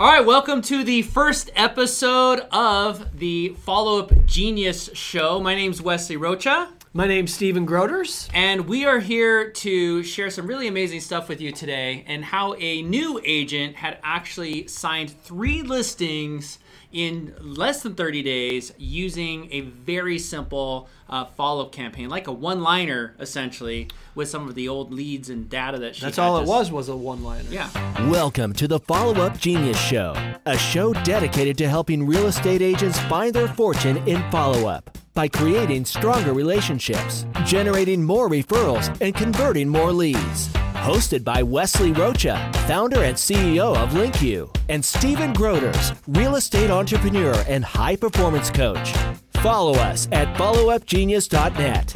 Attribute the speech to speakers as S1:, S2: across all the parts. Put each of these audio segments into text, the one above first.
S1: All right, welcome to the first episode of the Follow Up Genius Show. My name's Wesley Rocha.
S2: My name's Stephen Groders.
S1: And we are here to share some really amazing stuff with you today and how a new agent had actually signed three listings in less than 30 days using a very simple uh, follow-up campaign, like a one-liner essentially, with some of the old leads and data that she.
S2: That's
S1: had
S2: all it was was a one-liner.
S1: Yeah.
S3: Welcome to the Follow Up Genius Show, a show dedicated to helping real estate agents find their fortune in follow up by creating stronger relationships, generating more referrals, and converting more leads. Hosted by Wesley Rocha, founder and CEO of LinkU, and Stephen Groders, real estate entrepreneur and high performance coach. Follow us at followupgenius.net.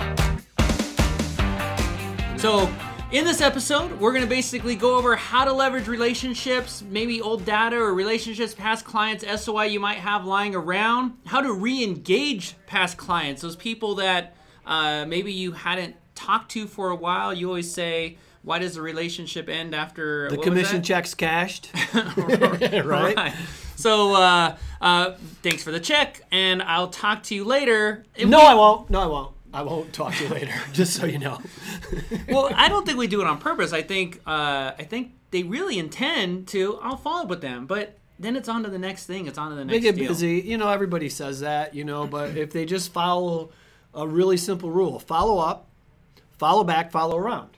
S1: So, in this episode, we're going to basically go over how to leverage relationships, maybe old data or relationships, past clients, SOI you might have lying around, how to re engage past clients, those people that uh, maybe you hadn't talked to for a while. You always say, why does the relationship end after
S2: The commission checks cashed.
S1: right?
S2: right?
S1: So, uh, uh, thanks for the check, and I'll talk to you later. And
S2: No,
S1: we-
S2: I won't. No, I won't. I won't talk to you later. Just so you know.
S1: well, I don't think we do it on purpose. I think uh, I think they really intend to. I'll follow up with them, but then it's on to the next thing. It's on to the next.
S2: They get
S1: deal.
S2: busy. You know, everybody says that. You know, but if they just follow a really simple rule: follow up, follow back, follow around.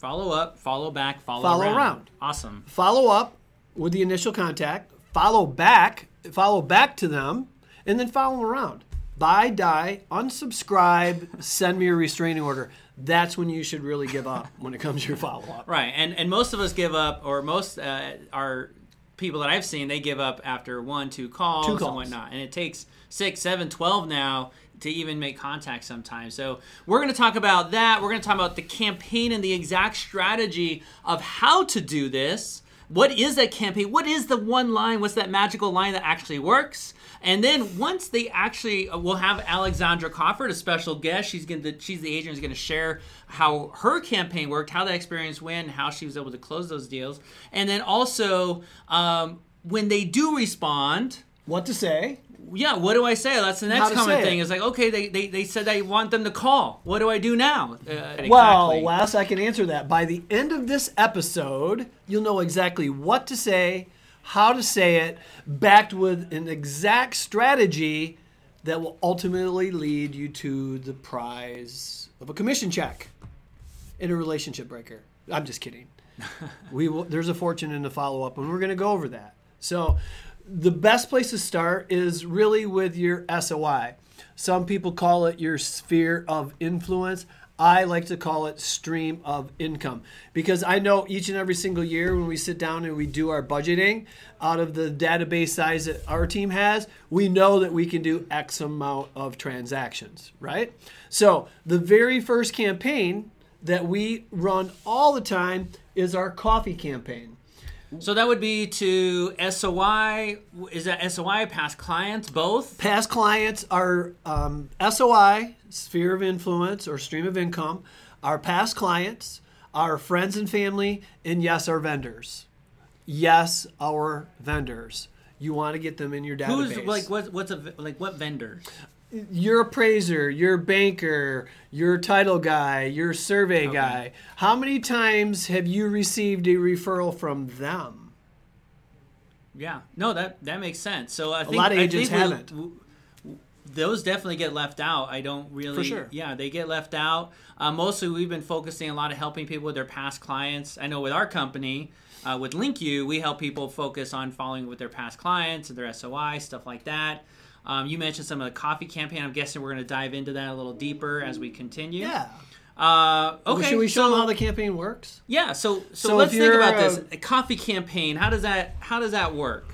S1: Follow up, follow back, follow,
S2: Follow
S1: around.
S2: around.
S1: Awesome.
S2: Follow up with the initial contact. Follow back. Follow back to them, and then follow them around. Buy, die, unsubscribe, send me a restraining order. That's when you should really give up when it comes to your follow up.
S1: Right, and and most of us give up, or most uh, are people that I've seen, they give up after one, two calls,
S2: Two calls, and
S1: whatnot, and it takes six, seven, twelve now to even make contact sometimes. So we're going to talk about that. We're going to talk about the campaign and the exact strategy of how to do this. What is that campaign? What is the one line? What's that magical line that actually works? And then once they actually, uh, we'll have Alexandra Cofford, a special guest. She's going to, she's the agent who's going to share how her campaign worked, how that experience went, how she was able to close those deals. And then also, um, when they do respond,
S2: What to say?
S1: Yeah, what do I say? That's the next common
S2: say
S1: thing.
S2: it.
S1: Is like, okay, they, they, they said they want them to call. What do I do now? Uh,
S2: Well,
S1: exactly.
S2: Wes, I can answer that. By the end of this episode, you'll know exactly what to say, how to say it, backed with an exact strategy that will ultimately lead you to the prize of a commission check in a relationship breaker. I'm just kidding. we will, there's a fortune in the follow up, and we're going to go over that. So, the best place to start is really with your SOI. Some people call it your sphere of influence. I like to call it stream of income because I know each and every single year when we sit down and we do our budgeting out of the database size that our team has, we know that we can do X amount of transactions, right? So, the very first campaign that we run all the time is our coffee campaign.
S1: So that would be to SOI. Is that SOI past clients both?
S2: Past clients are um, SOI, sphere of influence or stream of income, our past clients, our friends and family, and yes, our vendors. Yes, our vendors. You want to get them in your database.
S1: Who's like what? What's a like what vendors?
S2: Your appraiser, your banker, your title guy, your survey guy. How many times have you received a referral from them?
S1: Yeah, no, that that makes sense. So I think
S2: lot of
S1: I
S2: agents haven't.
S1: w- those definitely get left out. I don't really.
S2: For sure.
S1: Yeah, they get left out. Uh, mostly, we've been focusing a lot of helping people with their past clients. I know with our company, uh, with LinkU, we help people focus on following with their past clients and their SOI stuff like that. Um, you mentioned some of the coffee campaign. I'm guessing we're going to dive into that a little deeper as we continue.
S2: Yeah.
S1: Uh, okay.
S2: Should we show
S1: so,
S2: them how the campaign works?
S1: Yeah. So so,
S2: So
S1: let's think about
S2: uh,
S1: this a coffee campaign. How does that how does that work?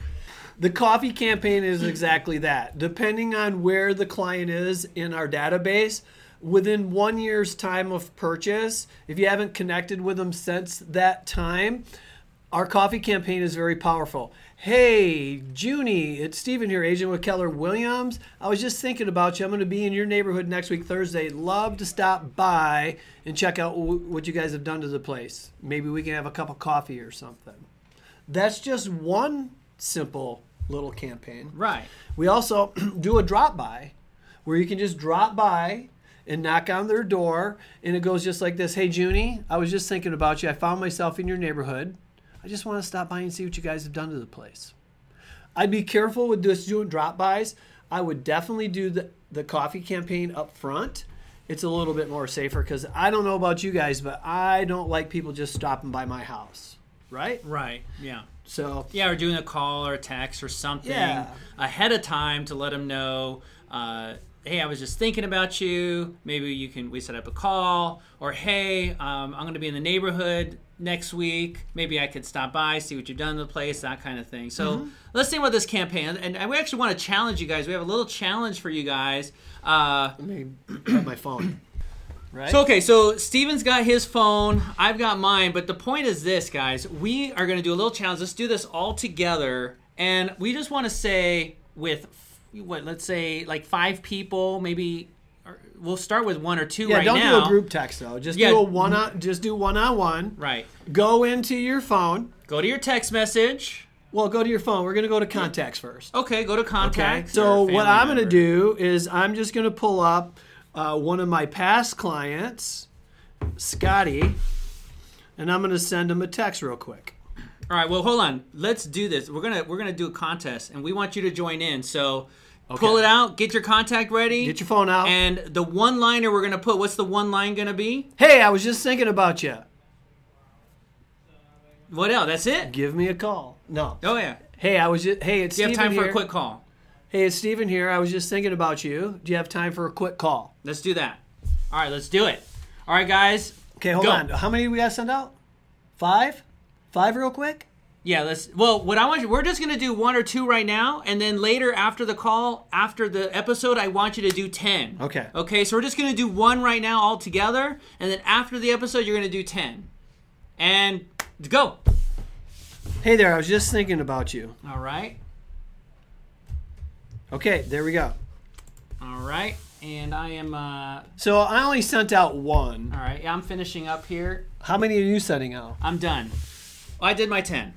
S2: The coffee campaign is exactly that. Depending on where the client is in our database, within one year's time of purchase, if you haven't connected with them since that time, our coffee campaign is very powerful. Hey, Junie, it's Stephen here, agent with Keller Williams. I was just thinking about you. I'm going to be in your neighborhood next week, Thursday. Love to stop by and check out what you guys have done to the place. Maybe we can have a cup of coffee or something. That's just one simple little campaign.
S1: Right.
S2: We also do a drop by where you can just drop by and knock on their door and it goes just like this Hey, Junie, I was just thinking about you. I found myself in your neighborhood. I just want to stop by and see what you guys have done to the place. I'd be careful with just doing drop bys. I would definitely do the, the coffee campaign up front. It's a little bit more safer because I don't know about you guys, but I don't like people just stopping by my house. Right?
S1: Right. Yeah.
S2: So,
S1: Yeah, or doing a call or a text or something
S2: Yeah.
S1: ahead of time to let them know. Uh, hey, I was just thinking about you. Maybe you can we set up a call, or hey, um, I'm going to be in the neighborhood next week. Maybe I could stop by, see what you've done to the place, that kind of thing. So
S2: Mm-hmm.
S1: let's think about this campaign, and we actually want to challenge you guys. We have a little challenge for you guys. Uh,
S2: let me grab my phone. Right?
S1: so okay, so Stephen's got his phone, I've got mine, but the point is this, guys. We are going to do a little challenge. Let's do this all together, and we just want to say with what, let's say like five people, maybe. We'll start with one or two
S2: yeah,
S1: right
S2: don't
S1: now.
S2: do a group text though. Just
S1: Yeah.
S2: do a one on just do one on one.
S1: Right.
S2: Go into your phone.
S1: Go to your text message.
S2: Well, go to your phone. We're going to go to contacts first.
S1: Okay, go to contacts.
S2: Okay.
S1: So
S2: what I'm going to do is I'm just going to pull up uh, one of my past clients, Scotty, and I'm going to send him a text real quick.
S1: All right, well, hold on. Let's do this. We're gonna we're gonna do a contest, and we want you to join in. So pull it out, get your contact ready,
S2: Get your phone out.
S1: and the one liner we're gonna put. What's the one line gonna be?
S2: hey, I was just thinking about you.
S1: What else? That's it.
S2: Give me a call. No.
S1: Oh yeah.
S2: Hey, I was just hey, it's
S1: Do you have
S2: Stephen
S1: time for a quick call?
S2: Hey, it's Stephen here. I was just thinking about you. Do you have time for a quick call?
S1: Let's do that. All right, let's do it. All right, guys.
S2: Okay, hold
S1: Go.
S2: on. How many we got to send out? Five? Five real quick?
S1: Yeah, let's. Well, what I want you, we're just gonna do one or two right now, and then later after the call, after the episode, I want you to do ten.
S2: Okay.
S1: Okay, so we're just gonna do one right now all together, and then after the episode, you're gonna do ten. And go.
S2: Hey there, I was just thinking about you.
S1: All right.
S2: Okay, there we go.
S1: All right. And I am. Uh,
S2: So I only sent out one.
S1: all right. Yeah, I'm finishing up here.
S2: How many are you sending out?
S1: I'm done. I did my ten.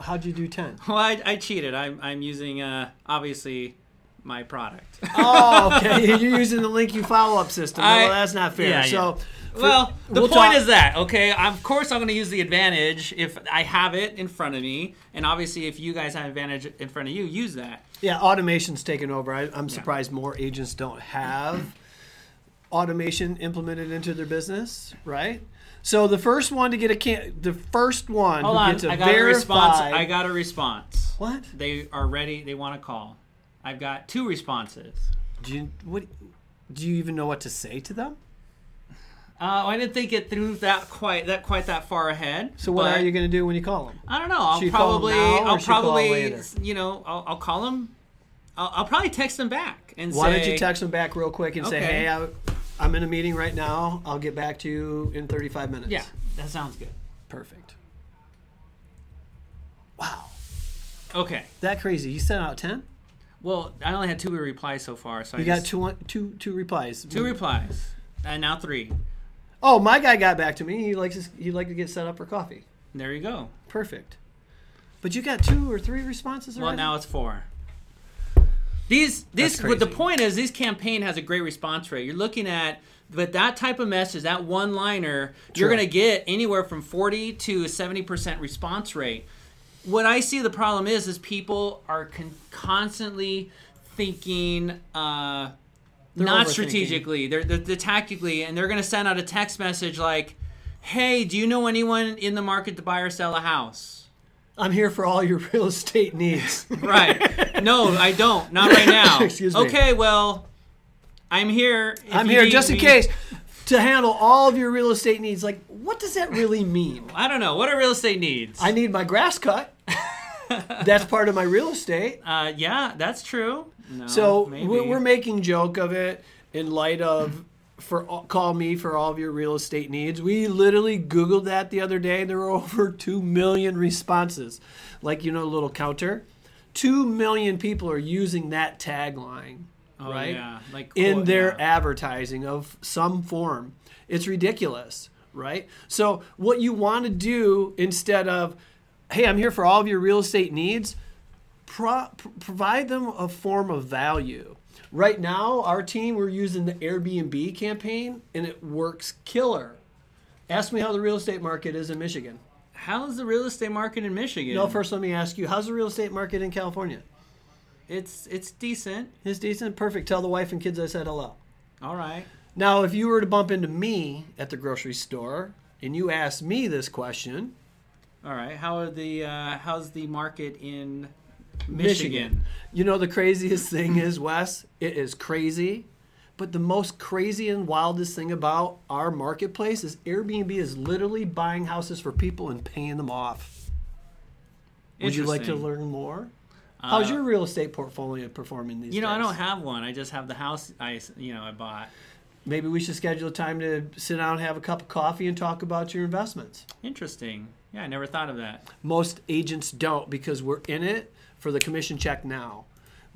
S2: How'd you do 10?
S1: Well, I, I cheated. I'm, I'm using uh, obviously my product.
S2: Oh, okay. You're using the LinkU follow up system.
S1: I-
S2: well, that's not fair.
S1: yeah,
S2: so, for-
S1: Well, the
S2: we'll
S1: point
S2: talk-
S1: is that okay. Of course, I'm going to use the advantage if I have it in front of me, and obviously, if you guys have advantage in front of you, use that.
S2: Yeah, automation's taken over. I, I'm surprised more agents don't have automation implemented into their business, right? So the first one to get a can, the first one
S1: Hold
S2: who
S1: on,
S2: gets a
S1: I got a response. I got a response.
S2: what?
S1: They are ready. They want to call. I've got two responses.
S2: Do you what? Do you even know what to say to them?
S1: Uh, I didn't think it through that quite that quite that far ahead.
S2: So what are you going to do when you call them?
S1: I don't know. I'll
S2: Should you call 'em
S1: probably I'll
S2: should you call
S1: probably you know I'll, I'll call them. I'll, I'll probably text them back and
S2: Why
S1: say
S2: don't you text them back real quick and say, "Hey, I, I'm in a meeting right now. I'll get back to you in 35 minutes."
S1: Yeah, that sounds good.
S2: perfect. Wow,
S1: Okay.
S2: that crazy. You sent out 10.
S1: Well, I only had two replies so far, so
S2: You
S1: I
S2: got
S1: just,
S2: two, two, two replies.
S1: two replies, and now three.
S2: Oh, my guy got back to me. He likes his, he'd like to get set up for coffee.
S1: There you go.
S2: Perfect. But you got two or three responses Already?
S1: Well, now it's four. These, this, what the point is, this campaign has a great response rate. You're looking at, but that type of message, that one liner, you're going to get anywhere from 40 to 70% response rate. What I see the problem is, is people are con- constantly thinking, uh, not strategically, they're, they're, they're tactically, and they're going to send out a text message like, "Hey, do you know anyone in the market to buy or sell a house?"
S2: I'm here for all your real estate needs.
S1: Right? No, I don't. Not right now.
S2: Excuse me.
S1: Okay, well, I'm here.
S2: I'm here just in
S1: me.
S2: case to handle all of your real estate needs. Like, what does that really mean?
S1: I don't know. What are real estate needs?
S2: I need my grass cut. That's part of my real estate.
S1: uh, yeah, that's true. No,
S2: So
S1: maybe.
S2: we're, we're making joke of it in light of for call me for all of your real estate needs. We literally googled that the other day. There were over two million responses. Like you know, a little counter. Two million people are using that tagline,
S1: oh,
S2: right?
S1: Yeah, like
S2: in their
S1: yeah.
S2: advertising of some form. It's ridiculous, right? So what you want to do instead of hey, I'm here for all of your real estate needs. Pro- provide them a form of value. Right now, our team we're using the Airbnb campaign, and it works killer. Ask me how the real estate market is in Michigan.
S1: How's the real estate market in Michigan?
S2: No, first let me ask you, how's the real estate market in California?
S1: it's it's decent.
S2: It's decent, perfect. Tell the wife and kids I said hello.
S1: All right.
S2: Now, if you were to bump into me at the grocery store and you asked me this question,
S1: All right. How are the uh, how's the market in Michigan?
S2: You know the craziest thing is, Wes, it is crazy. But the most crazy and wildest thing about our marketplace is Airbnb is literally buying houses for people and paying them off. Would you like to learn more? How's
S1: Uh,
S2: your real estate portfolio performing these
S1: You know, I don't have one. I just have the house I you know I bought.
S2: Maybe we should schedule a time to sit down, and have a cup of coffee, and talk about your investments.
S1: Interesting. Yeah, I never thought of that.
S2: Most agents don't because we're in it for the commission check now.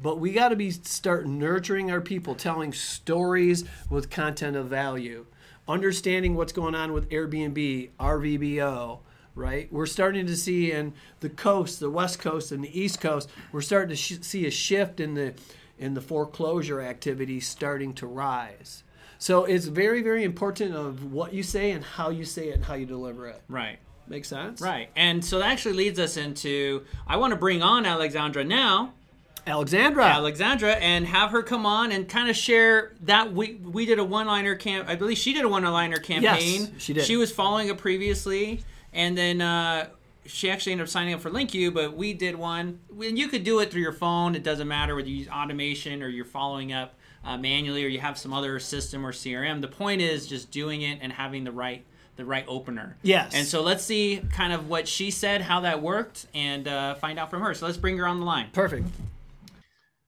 S2: But we got to be start nurturing our people, telling stories with content of value, understanding what's going on with Airbnb, VRBO, right? We're starting to see in the coast, the West Coast, and the East Coast, we're starting to sh- see a shift in the in the foreclosure activity starting to rise. So it's very, very important of what you say and how you say it and how you deliver it.
S1: Right.
S2: Make sense?
S1: Right. And so that actually leads us into I want to bring on Alexandra now.
S2: Alexandra.
S1: Alexandra and have her come on and kind of share that we we did a one-liner camp. I believe she did a one-liner campaign.
S2: Yes, she did.
S1: She was following it previously, and then uh, she actually ended up signing up for LinkU. But we did one, and you could do it through your phone. It doesn't matter whether you use automation or you're following up uh, manually or you have some other system or CRM. The point is just doing it and having the right the right opener.
S2: Yes.
S1: And so let's see kind of what she said, how that worked, and uh, find out from her. So let's bring her on the line.
S2: Perfect.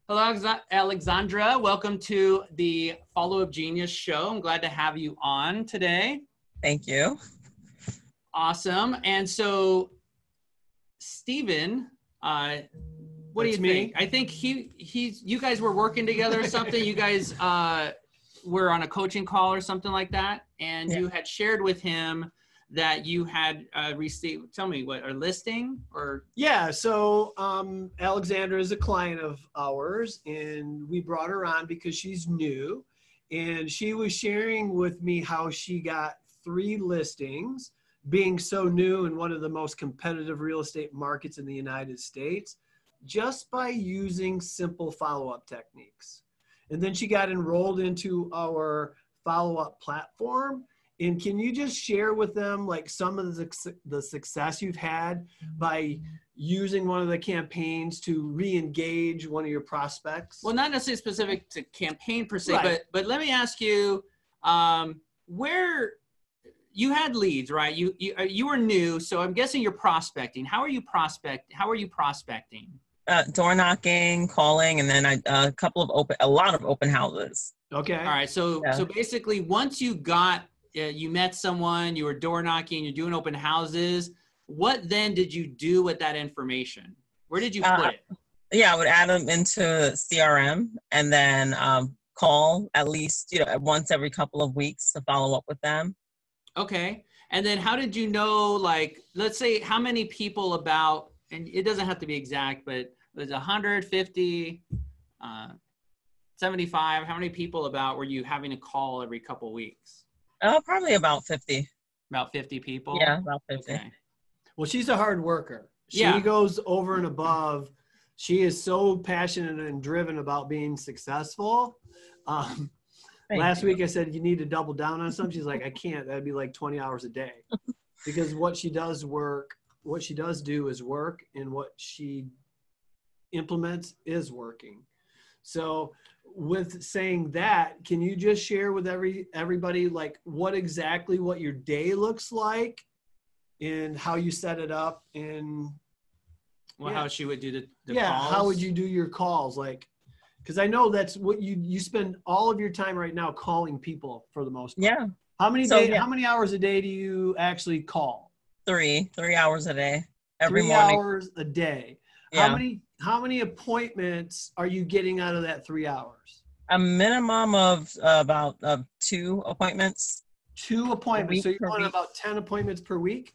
S1: Hello, Alexandra. Welcome to the Follow Up Genius show. I'm glad to have you on today.
S4: Thank you.
S1: Awesome. And so, Stephen, uh, what
S2: That's
S1: do you
S2: me.
S1: think? I think he he's you guys were working together or something. you guys uh, were on a coaching call or something like that, and
S4: Yeah.
S1: you had shared with him that you had uh, received. Tell me what a listing or
S2: Yeah, so um, Alexandra is a client of ours, and we brought her on because she's new. And she was sharing with me how she got three listings, being so new in one of the most competitive real estate markets in the United States, just by using simple follow up techniques. And then she got enrolled into our follow up platform. And can you just share with them like some of the, the success you've had by using one of the campaigns to re-engage one of your prospects?
S1: well, not necessarily specific to campaign per se,
S2: Right.
S1: but but let me ask you, um, where you had leads, right? You you uh, you were new, so I'm guessing you're prospecting. How are you prospect? How are you prospecting?
S4: Uh, door knocking, calling, and then a couple of open, a lot of open houses.
S2: okay.
S1: All right, so
S4: Yeah.
S1: so basically, once you got uh, you met someone, you were door knocking, you're doing open houses. What then did you do with that information? Where did you put
S4: Uh,
S1: it?
S4: Yeah, I would add them into CRM and then um, call at least you know once every couple of weeks to follow up with them.
S1: Okay. And then how did you know, like, let's say how many people about, and it doesn't have to be exact, but it was 150, uh, 75, how many people about were you having to call every couple weeks?
S4: Uh, probably about fifty.
S1: About 50 people?
S4: Yeah, about fifty.
S1: Okay.
S2: Well, she's a hard worker. She
S1: Yeah.
S2: goes over and above. She is so passionate and driven about being successful. Um, last
S4: you.
S2: week I said you need to double down on something. She's like, I can't. That'd be like 20 hours a day. because what she does work, what she does do is work, and what she implements is working. So with saying that, can you just share with every everybody like what exactly what your day looks like and how you set it up and
S1: Well,
S2: Yeah.
S1: how she would do the, the
S2: yeah,
S1: calls?
S2: how would you do your calls like because I know that's what you you spend all of your time right now calling people for the most part.
S4: Yeah,
S2: How many
S4: So,
S2: day,
S4: yeah.
S2: how many hours a day do you actually call?
S4: Three, three hours a day, every
S2: Three
S4: morning.
S2: hours a day.
S4: Yeah,
S2: How many how many appointments are you getting out of that three hours?
S4: a minimum of uh, about uh, two appointments.
S2: Two appointments. So you're
S4: per
S2: going about ten appointments per week.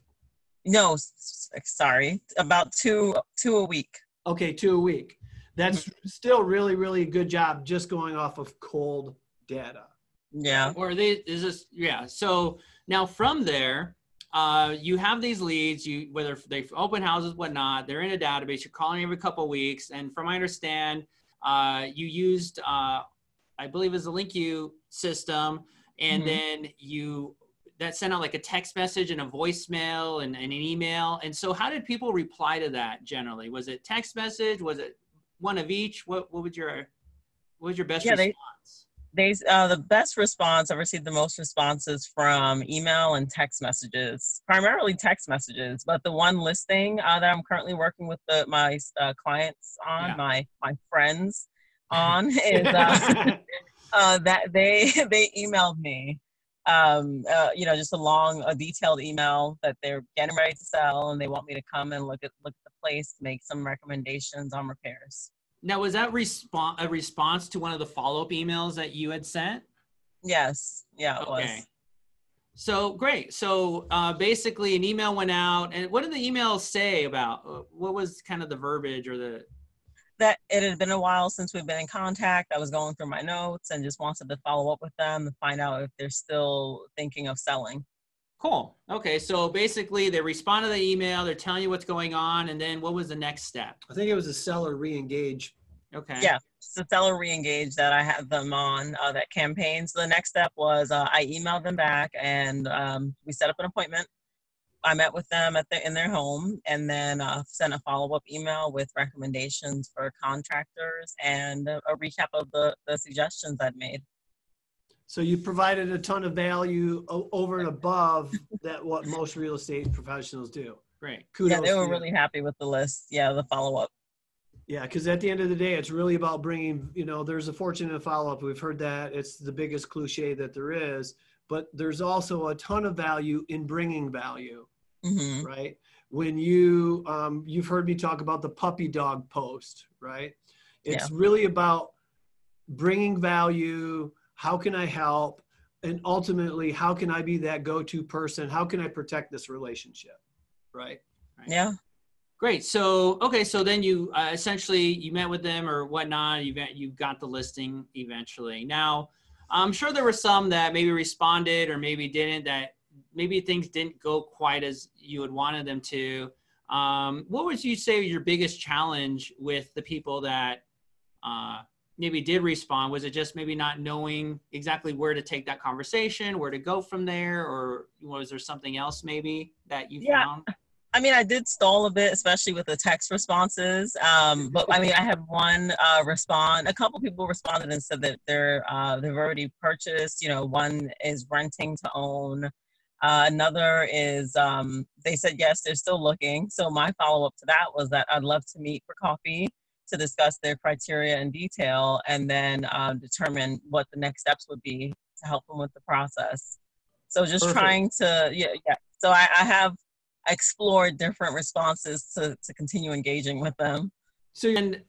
S4: No, s- s- sorry, about two two a week.
S2: Okay, two a week. That's still really, really a good job just going off of cold data.
S4: Yeah.
S1: Or they is this yeah. So now from there, uh, you have these leads. You whether they open houses, whatnot. They're in a database. You're calling every couple of weeks, and from I understand, uh, you used uh, I believe it's a LinkU system, and
S4: Mhm.
S1: then you that sent out like a text message and a voicemail and, and an email. And so, how did people reply to that generally? Was it text message? Was it one of each? What what would your what was your best
S4: Yeah,
S1: response?
S4: They uh, the best response I've received the most responses from email and text messages, primarily text messages. But the one listing uh, that I'm currently working with the, my uh, clients on,
S1: Yeah.
S4: my my friends on, is uh, uh, that they they emailed me, um, uh, you know, just a long, a detailed email that they're getting ready to sell, and they want me to come and look at look at the place, make some recommendations on repairs.
S1: Now, was that response a response to one of the follow up emails that you had sent?
S4: Yes, yeah, it
S1: Okay.
S4: was.
S1: So great. So uh, basically, an email went out, and what did the email say about? What was kind of the verbiage or the?
S4: that it had been a while since we've been in contact. I was going through my notes and just wanted to follow up with them and find out if they're still thinking of selling.
S1: Cool. Okay. So basically, they respond to the email. They're telling you what's going on, and then what was the next step?
S2: I think it was a seller re-engage.
S1: Okay.
S4: Yeah. It's the seller re-engaged that I had them on uh, that campaign. So the next step was uh, I emailed them back and um, we set up an appointment. I met with them at their, in their home and then uh, sent a follow-up email with recommendations for contractors and a, a recap of the, the suggestions I'd made.
S2: So you provided a ton of value o- over and above that what most real estate professionals do.
S1: Great.
S2: Kudos.
S4: yeah, they were really happy with the list. Yeah, the follow-up.
S2: Yeah, because at the end of the day, it's really about bringing, you know, there's a fortune in a follow up. We've heard that. It's the biggest cliche that there is, but there's also a ton of value in bringing value,
S4: hmm
S2: right? When you, um, you've heard me talk about the puppy dog post, right? It's really about bringing value. How can I help? And ultimately, how can I be that go to person? How can I protect this relationship, right?
S4: Yeah.
S1: Great. So okay. So then you uh, essentially you met with them or whatnot. You got you got the listing eventually. Now, I'm sure there were some that maybe responded or maybe didn't. That maybe things didn't go quite as you had wanted them to. Um, what would you say your biggest challenge with the people that uh, maybe did respond? Was it just maybe not knowing exactly where to take that conversation, where to go from there, or was there something else maybe that you
S4: Yeah.
S1: found?
S4: I mean, I did stall a bit, especially with the text responses. Um, but I mean, I had one uh, respond. A couple people responded and said that they're uh, they've already purchased. You know, one is renting to own. Uh, another is um, they said yes, they're still looking. So my follow up to that was that I'd love to meet for coffee to discuss their criteria in detail and then um, determine what the next steps would be to help them with the process. So just
S2: Perfect.
S4: trying to yeah yeah. So I, I have explored different responses to, to continue engaging with them.
S1: So, and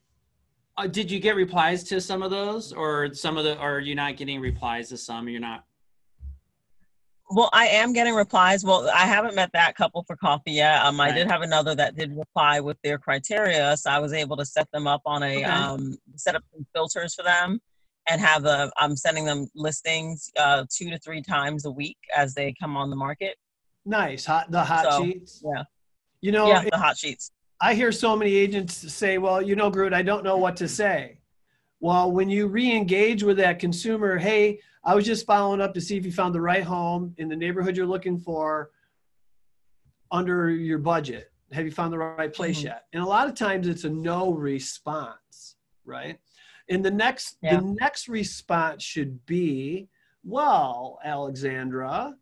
S1: uh, did you get replies to some of those, or some of the, or are you not getting replies to some? You're not.
S4: Well, I am getting replies. Well, I haven't met that couple for coffee yet. Um, I did have another that did reply with their criteria, so I was able to set them up on a
S1: Okay.
S4: um, set up some filters for them, and have a. I'm sending them listings uh, two to three times a week as they come on the market.
S2: Nice. Hot, the hot
S4: So,
S2: sheets.
S4: yeah.
S2: You know,
S4: yeah, the hot sheets.
S2: I hear so many agents say, well, you know, Groot, I don't know what to say. Well, when you re engage with that consumer, hey, I was just following up to see if you found the right home in the neighborhood you're looking for under your budget. Have you found the right place
S4: Mhm.
S2: yet? And a lot of times it's a no response, right? And the next
S4: Yeah.
S2: the next response should be, well, Alexandra,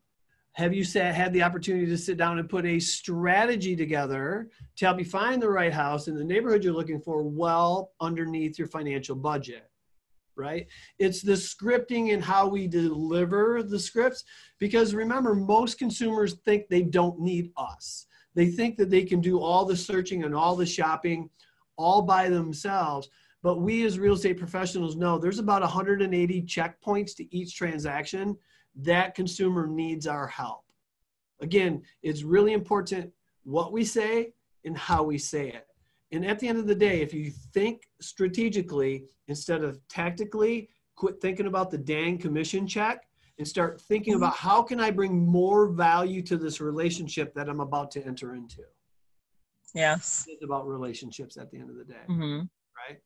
S2: have you sa- had the opportunity to sit down and put a strategy together to help you find the right house in the neighborhood you're looking for well underneath your financial budget right? It's the scripting and how we deliver the scripts because remember most consumers think they don't need us. They think that they can do all the searching and all the shopping all by themselves but we as real estate professionals know there's about 180 checkpoints to each transaction that consumer needs our help again it's really important what we say and how we say it. And at the end of the day, if you think strategically instead of tactically, quit thinking about the dang commission check and start thinking about how can I bring more value to this relationship that I'm about to enter into.
S4: Yes.
S2: It's about relationships at the end of the day,
S4: hmm
S2: right?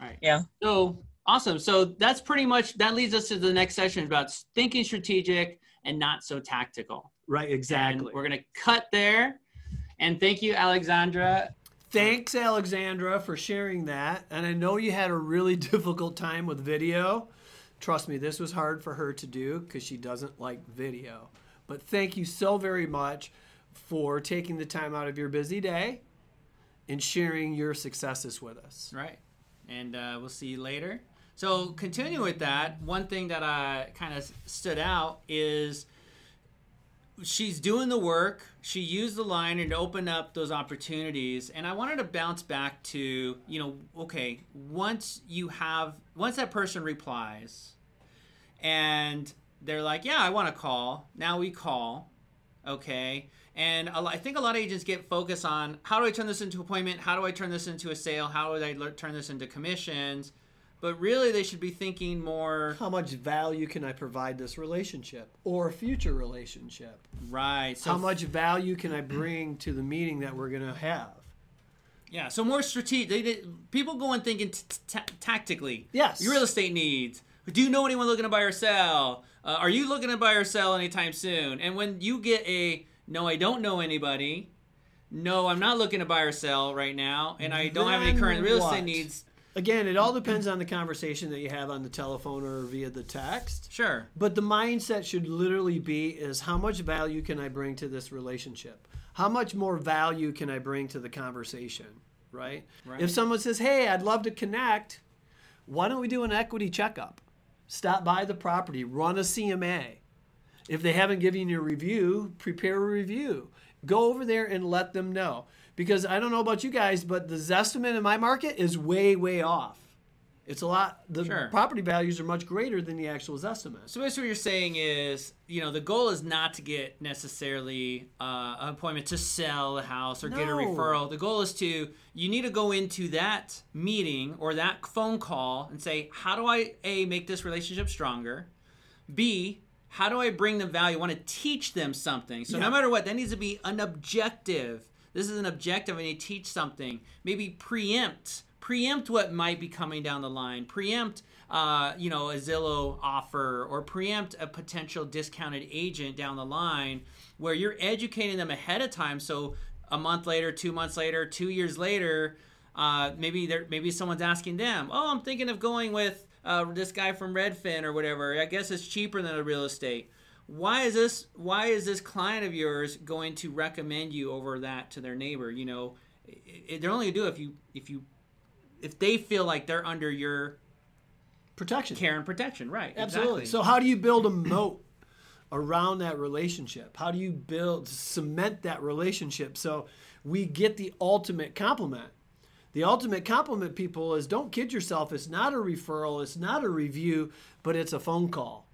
S1: Right.
S4: Yeah.
S1: So awesome. So that's pretty much that leads us to the next session about thinking strategic and not so tactical.
S2: Right,
S1: And
S2: exactly.
S1: we're gonna cut there. And thank you, Alexandra.
S2: Thanks, Alexandra, for sharing that. And I know you had a really difficult time with video. Trust me, this was hard for her to do because she doesn't like video. But thank you so very much for taking the time out of your busy day and sharing your successes with us.
S1: Right. And uh, we'll see you later. So, continuing with that, one thing that I kind of stood out is she's doing the work. She used the line and opened up those opportunities. And I wanted to bounce back to, you know, okay, once you have, once that person replies and they're like, yeah, I want to call, now we call, okay? And I think a lot of agents get focused on how do I turn this into appointment? How do I turn this into a sale? How do I turn this into commissions? But really, they should be thinking more
S2: How much value can I provide this relationship or a future relationship?
S1: right. So
S2: How much value can I bring to the meeting that we're going to have?
S1: Yeah, so more strategic. They, they, people go in thinking t- t- tactically.
S2: Yes.
S1: Your real estate needs. Do you know anyone looking to buy or sell? Uh, are you looking to buy or sell anytime soon? And when you get a no, I don't know anybody. No, I'm not looking to buy or sell right now, and I don't have any
S2: Then
S1: current real
S2: what?
S1: estate needs.
S2: Again, it all depends on the conversation that you have on the telephone or via the text.
S1: Sure.
S2: But the mindset should literally be is how much value can I bring to this relationship? How much more value can I bring to the conversation, right?
S1: Right.
S2: If someone says, "Hey, I'd love to connect," why don't we do an equity checkup? Stop by the property, run a CMA. If they haven't given you a review, prepare a review. Go over there and let them know. Because I don't know about you guys, but the Zestimate in my market is way, way off. It's a lot. The
S1: Sure.
S2: property values are much greater than the actual Zestimate.
S1: So basically, what you're saying is, you know, the goal is not to get necessarily uh, an appointment to sell a house or get a referral. The goal is to you need to go into that meeting or that phone call and say, how do I a make this relationship stronger? B how do I bring them value? I want to teach them something. So no matter what, that needs to be an objective. This is an objective. Need to teach something. Maybe preempt, preempt what might be coming down the line. Preempt, uh, you know, a Zillow offer or preempt a potential discounted agent down the line, where you're educating them ahead of time. So a month later, two months later, two years later, uh, maybe they're maybe someone's asking them, "Oh, I'm thinking of going with uh, this guy from Redfin or whatever. I guess it's cheaper than a real estate." Why is this? Why is this client of yours going to recommend you over that to their neighbor? You know, it, they're only gonna do it if you if you if they feel like they're under your
S2: Protection.
S1: care and protection, right?
S2: Absolutely.
S1: Exactly.
S2: So how do you build a moat around that relationship? How do you build cement that relationship so we get the ultimate compliment? The ultimate compliment people is don't kid yourself, it's not a referral, it's not a review, but it's a phone call.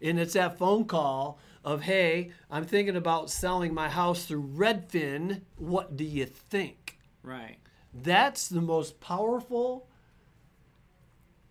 S2: And it's that phone call of, "Hey, I'm thinking about selling my house through Redfin. What do you think?"
S1: right.
S2: That's the most powerful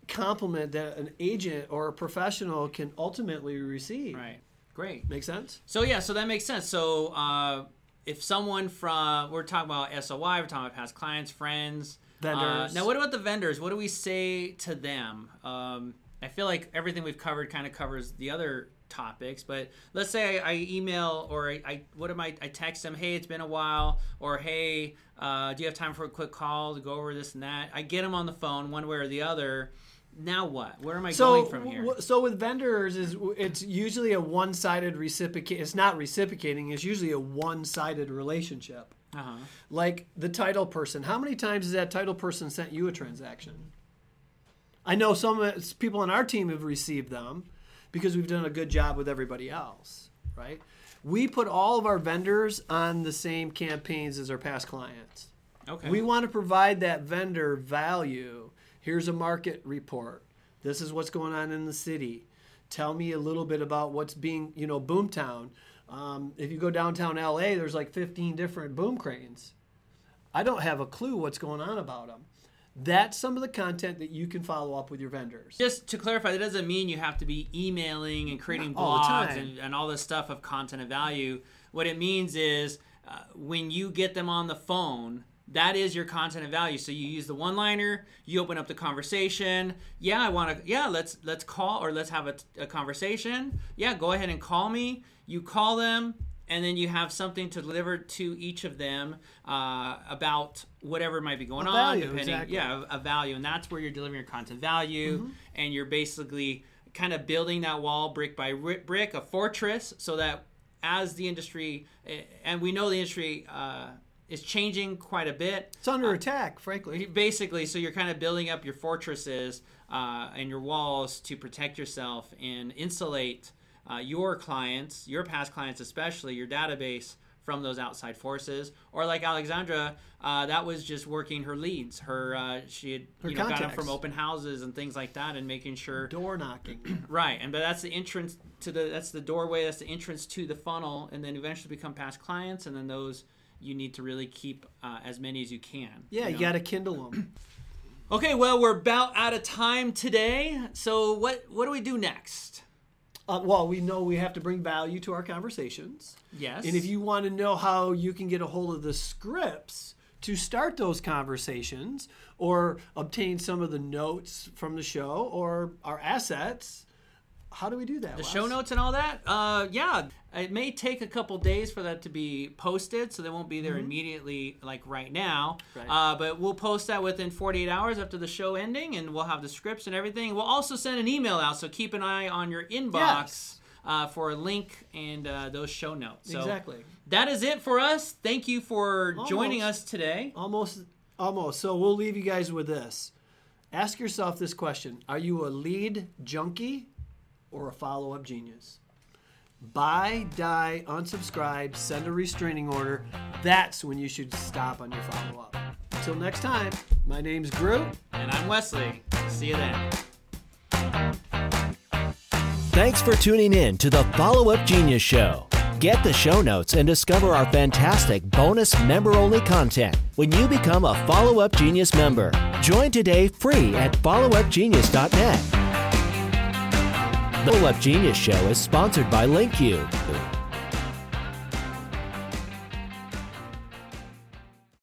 S2: compliment that an agent or a professional can ultimately receive.
S1: Right. Great.
S2: Makes sense?
S1: So yeah, so that makes sense. So uh, if someone from we're talking about SOI, we're talking about past clients, friends,
S2: Vendors.
S1: Uh, now, what about the vendors? What do we say to them? Um, I feel like everything we've covered kind of covers the other topics, but let's say I, I email or I, I what am I? I text them, hey, it's been a while, or hey, uh, do you have time for a quick call to go over this and that? I get them on the phone one way or the other. Now what? Where am I
S2: So,
S1: going from here?
S2: w- so with vendors, is it's usually a one-sided reciprocate. It's not reciprocating. It's usually a one-sided relationship.
S1: uh-huh.
S2: Like the title person. How many times has that title person sent you a transaction? I know some people on our team have received them because we've done a good job with everybody else, right? We put all of our vendors on the same campaigns as our past clients.
S1: Okay.
S2: We want to provide that vendor value. Here's a market report. This is what's going on in the city. Tell me a little bit about what's being, you know, Boomtown. Um, if you go downtown LA, there's like 15 different boom cranes. I don't have a clue what's going on about them. That's some of the content that you can follow up with your vendors.
S1: Just to clarify, that doesn't mean you have to be emailing and creating
S2: Not
S1: blogs and, and all this stuff of content of value. What it means is uh, when you get them on the phone, that is your content of value. So you use the one-liner, you open up the conversation. Yeah, I want to. Yeah, let's let's call or let's have a, a conversation. Yeah, go ahead and call me. You call them, and then you have something to deliver to each of them uh, about whatever might be going
S2: A
S1: on.
S2: value,
S1: depending,
S2: exactly.
S1: yeah, a, a value, and that's where you're delivering your content value,
S2: Mm-hmm.
S1: and you're basically kind of building that wall brick by brick, a fortress, so that as the industry, eh, and we know the industry uh, is changing quite a bit.
S2: It's under attack, frankly.
S1: Basically, so you're kind of building up your fortresses uh, and your walls to protect yourself and insulate uh, your clients, your past clients especially, your database from those outside forces. Or like Alexandra, uh, that was just working her leads. Her uh, she had
S2: Her
S1: you know, got them from open houses and things like that, and making sure
S2: Door knocking.
S1: Right, and but that's the entrance to the that's the doorway, that's the entrance to the funnel, and then eventually become past clients, and then those you need to really keep uh, as many as you can.
S2: Yeah, you
S1: know?
S2: got to kindle them.
S1: Okay, well we're about out of time today, so what what do we do next?
S2: Uh, well, we know we have to bring value to our conversations.
S1: Yes,
S2: And if you want to know how you can get a hold of the scripts to start those conversations or obtain some of the notes from the show or our assets, how do we do that?
S1: the
S2: Wes?
S1: show notes and all that, uh, yeah, it may take a couple days for that to be posted, so they won't be there immediately like right now.
S2: Right.
S1: Uh, but we'll post that within 48 hours after the show ending, and we'll have the scripts and everything. We'll also send an email out, so keep an eye on your inbox.
S2: Yes.
S1: Uh, for a link and uh, those show notes. So
S2: Exactly.
S1: That is it for us. Thank you for joining us today.
S2: Almost, almost. So we'll leave you guys with this. Ask yourself this question Are you a lead junkie or a follow up genius? Buy, die, unsubscribe, send a restraining order. That's when you should stop on your follow up. Until next time, my name's Groot.
S1: And I'm Wesley. See you then.
S3: Thanks for tuning in to the Follow Up Genius Show. Get the show notes and discover our fantastic bonus member only content when you become a Follow Up Genius member. Join today free at followupgenius.net. The Up Genius Show is sponsored by LinkU.